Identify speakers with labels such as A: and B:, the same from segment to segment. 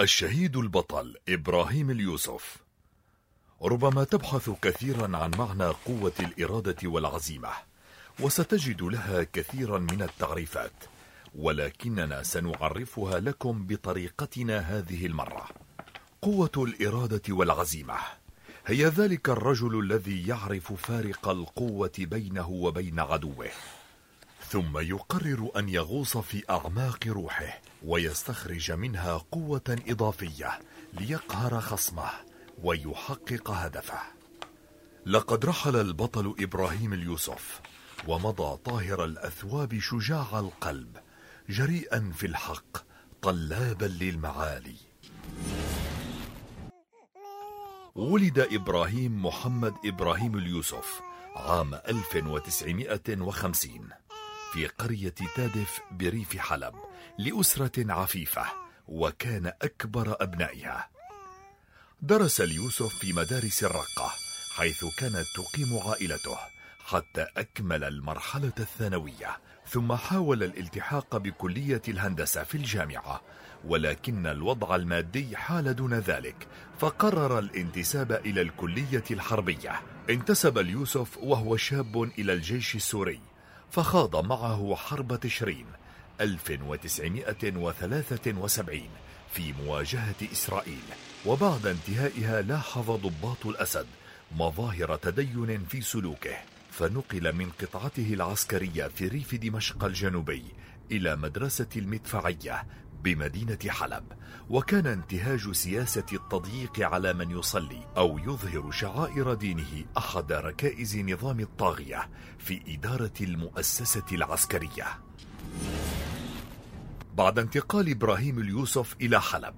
A: الشهيد البطل إبراهيم اليوسف. ربما تبحث كثيرا عن معنى قوة الإرادة والعزيمة وستجد لها كثيرا من التعريفات ولكننا سنعرفها لكم بطريقتنا هذه المرة. قوة الإرادة والعزيمة. هي ذلك الرجل الذي يعرف فارق القوة بينه وبين عدوه. ثم يقرر أن يغوص في أعماق روحه ويستخرج منها قوة إضافية ليقهر خصمه ويحقق هدفه. لقد رحل البطل إبراهيم اليوسف ومضى طاهر الأثواب شجاع القلب جريئا في الحق طلابا للمعالي. ولد إبراهيم محمد إبراهيم اليوسف عام 1950 في قرية تادف بريف حلب لأسرة عفيفة وكان أكبر أبنائها. درس اليوسف في مدارس الرقة حيث كانت تقيم عائلته حتى أكمل المرحلة الثانوية ثم حاول الالتحاق بكلية الهندسة في الجامعة ولكن الوضع المادي حال دون ذلك فقرر الانتساب إلى الكلية الحربية. انتسب اليوسف وهو شاب إلى الجيش السوري. فخاض معه حرب تشرين 1973 في مواجهة إسرائيل وبعد انتهائها لاحظ ضباط الأسد مظاهر تدين في سلوكه فنقل من قطعته العسكرية في ريف دمشق الجنوبي إلى مدرسة المدفعية بمدينة حلب وكان انتهاج سياسة التضييق على من يصلي أو يظهر شعائر دينه أحد ركائز نظام الطاغية في إدارة المؤسسة العسكرية. بعد انتقال إبراهيم اليوسف إلى حلب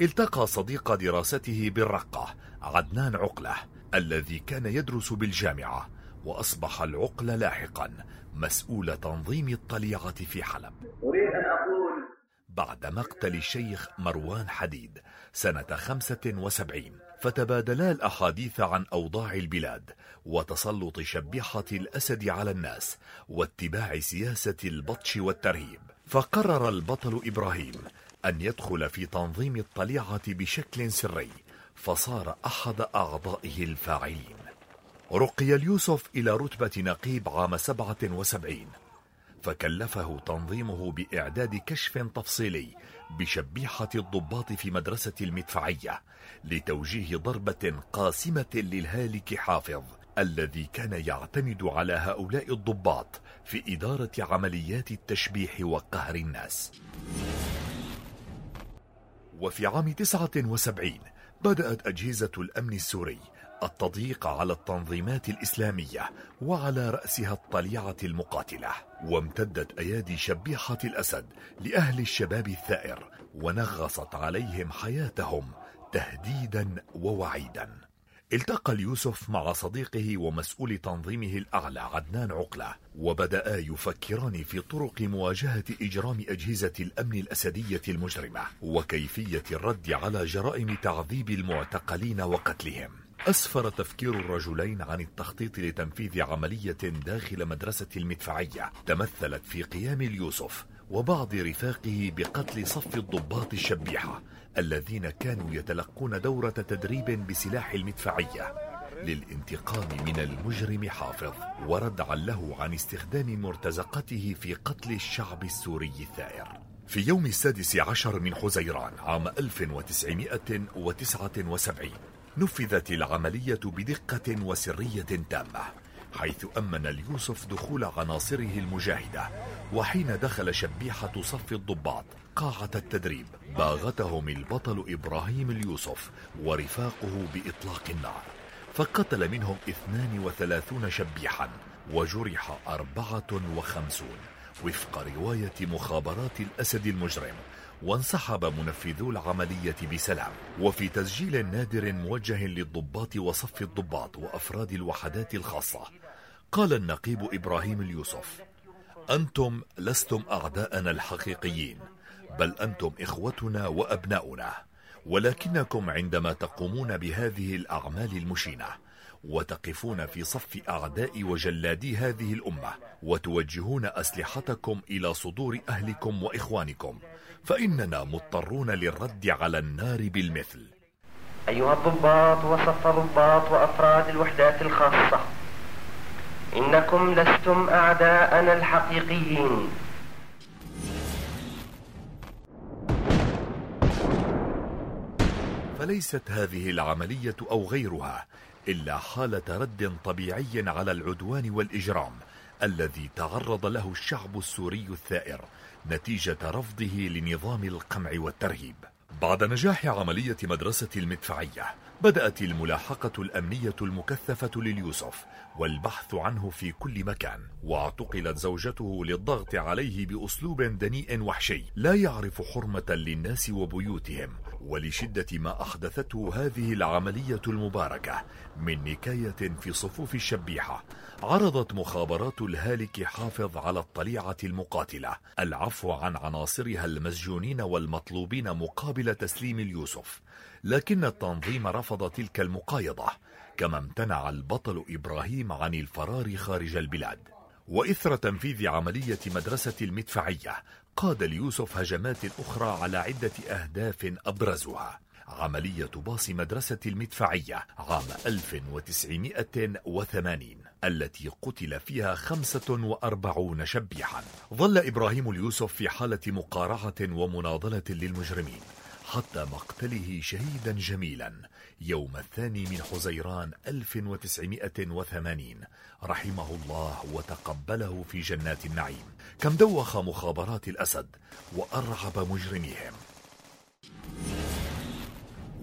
A: التقى صديق دراسته بالرقة عدنان عقلة الذي كان يدرس بالجامعة وأصبح العقل لاحقا مسؤول تنظيم الطليعة في حلب. أريد أن أقول بعد مقتل الشيخ مروان حديد سنة خمسة وسبعين فتبادلا الأحاديث عن أوضاع البلاد وتسلط شبيحة الأسد على الناس واتباع سياسة البطش والترهيب. فقرر البطل إبراهيم أن يدخل في تنظيم الطليعة بشكل سري فصار أحد أعضائه الفاعلين. رقي اليوسف إلى رتبة نقيب عام سبعة وسبعين. فكلفه تنظيمه بإعداد كشف تفصيلي بشبيحة الضباط في مدرسة المدفعية لتوجيه ضربة قاسمة للهالك حافظ الذي كان يعتمد على هؤلاء الضباط في إدارة عمليات التشبيح وقهر الناس. وفي عام 79 بدأت أجهزة الأمن السوري التضييق على التنظيمات الإسلامية وعلى رأسها الطليعة المقاتلة وامتدت أيادي شبيحة الأسد لأهل الشباب الثائر ونغصت عليهم حياتهم تهديدا ووعيدا. التقى اليوسف مع صديقه ومسؤول تنظيمه الأعلى عدنان عقلة وبدأا يفكران في طرق مواجهة إجرام أجهزة الأمن الأسدية المجرمة وكيفية الرد على جرائم تعذيب المعتقلين وقتلهم. أسفر تفكير الرجلين عن التخطيط لتنفيذ عملية داخل مدرسة المدفعية تمثلت في قيام اليوسف وبعض رفاقه بقتل صف الضباط الشبيحة الذين كانوا يتلقون دورة تدريب بسلاح المدفعية للانتقام من المجرم حافظ وردعا له عن استخدام مرتزقته في قتل الشعب السوري الثائر. في يوم السادس عشر من حزيران عام 1979 نفذت العملية بدقة وسرية تامة حيث أمن اليوسف دخول عناصره المجاهدة وحين دخل شبيحة صف الضباط قاعة التدريب باغتهم البطل إبراهيم اليوسف ورفاقه بإطلاق النار. فقتل منهم 32 شبيحا وجرح 54 وفق رواية مخابرات الأسد المجرم وانسحب منفذو العملية بسلام. وفي تسجيل نادر موجه للضباط وصف الضباط وأفراد الوحدات الخاصة. قال النقيب إبراهيم اليوسف أنتم لستم أعداءنا الحقيقيين بل أنتم إخوتنا وأبناؤنا. ولكنكم عندما تقومون بهذه الأعمال المشينة وتقفون في صف أعداء وجلادي هذه الأمة وتوجهون أسلحتكم إلى صدور أهلكم وإخوانكم. فإننا مضطرون للرد على النار بالمثل.
B: أيها الضباط وصف ضباط وأفراد الوحدات الخاصة. إنكم لستم أعداءنا الحقيقيين.
A: فليست هذه العملية أو غيرها إلا حالة رد طبيعي على العدوان والإجرام الذي تعرض له الشعب السوري الثائر نتيجة رفضه لنظام القمع والترهيب. بعد نجاح عملية مدرسة المدفعية بدأت الملاحقة الأمنية المكثفة لليوسف والبحث عنه في كل مكان واعتقلت زوجته للضغط عليه بأسلوب دنيء وحشي لا يعرف حرمة للناس وبيوتهم ولشدة ما أحدثته هذه العملية المباركة من نكاية في صفوف الشبيحة عرضت مخابرات الهالك حافظ على الطليعة المقاتلة العفو عن عناصرها المسجونين والمطلوبين مقابل تسليم اليوسف لكن التنظيم رفض تلك المقايضة كما امتنع البطل إبراهيم عن الفرار خارج البلاد. وإثر تنفيذ عملية مدرسة المدفعية قاد اليوسف هجمات أخرى على عدة أهداف أبرزها. عملية باص مدرسة المدفعية عام 1980 التي قتل فيها 45 شبيحا. ظل إبراهيم اليوسف في حالة مقارعة ومناضلة للمجرمين. حتى مقتله شهيدا جميلا يوم الثاني من حزيران 1980 رحمه الله وتقبله في جنات النعيم. كم دوخ مخابرات الأسد وأرعب مجرميهم.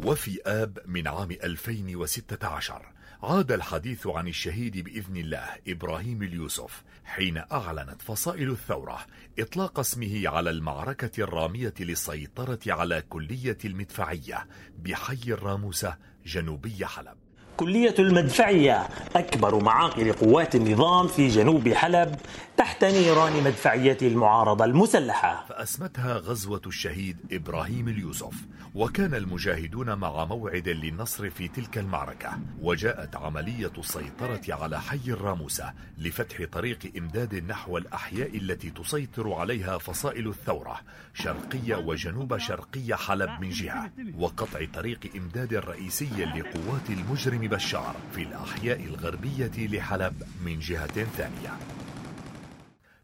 A: وفي آب من عام 2016 عاد الحديث عن الشهيد بإذن الله إبراهيم اليوسف حين أعلنت فصائل الثورة إطلاق اسمه على المعركة الرامية للسيطرة على كلية المدفعية بحي الراموسة جنوبي حلب.
C: كلية المدفعية. أكبر معاقل قوات النظام في جنوب حلب تحت نيران مدفعية المعارضة المسلحة.
A: فأسمتها غزوة الشهيد إبراهيم اليوسف وكان المجاهدون مع موعد للنصر في تلك المعركة. وجاءت عملية السيطرة على حي الراموسة لفتح طريق إمداد نحو الأحياء التي تسيطر عليها فصائل الثورة شرقية وجنوب شرقية حلب من جهة وقطع طريق إمداد الرئيسي لقوات المجرم بشار في الأحياء الغربية لحلب من جهة ثانية.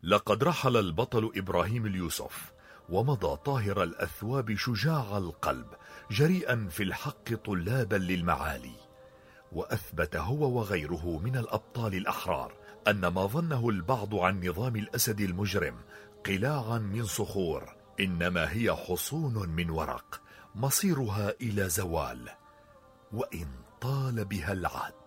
A: لقد رحل البطل إبراهيم اليوسف ومضى طاهر الأثواب شجاع القلب جريئا في الحق طلابا للمعالي وأثبت هو وغيره من الأبطال الأحرار أن ما ظنه البعض عن نظام الأسد المجرم قلاعا من صخور إنما هي حصون من ورق مصيرها إلى زوال. وإن طال بها العهد.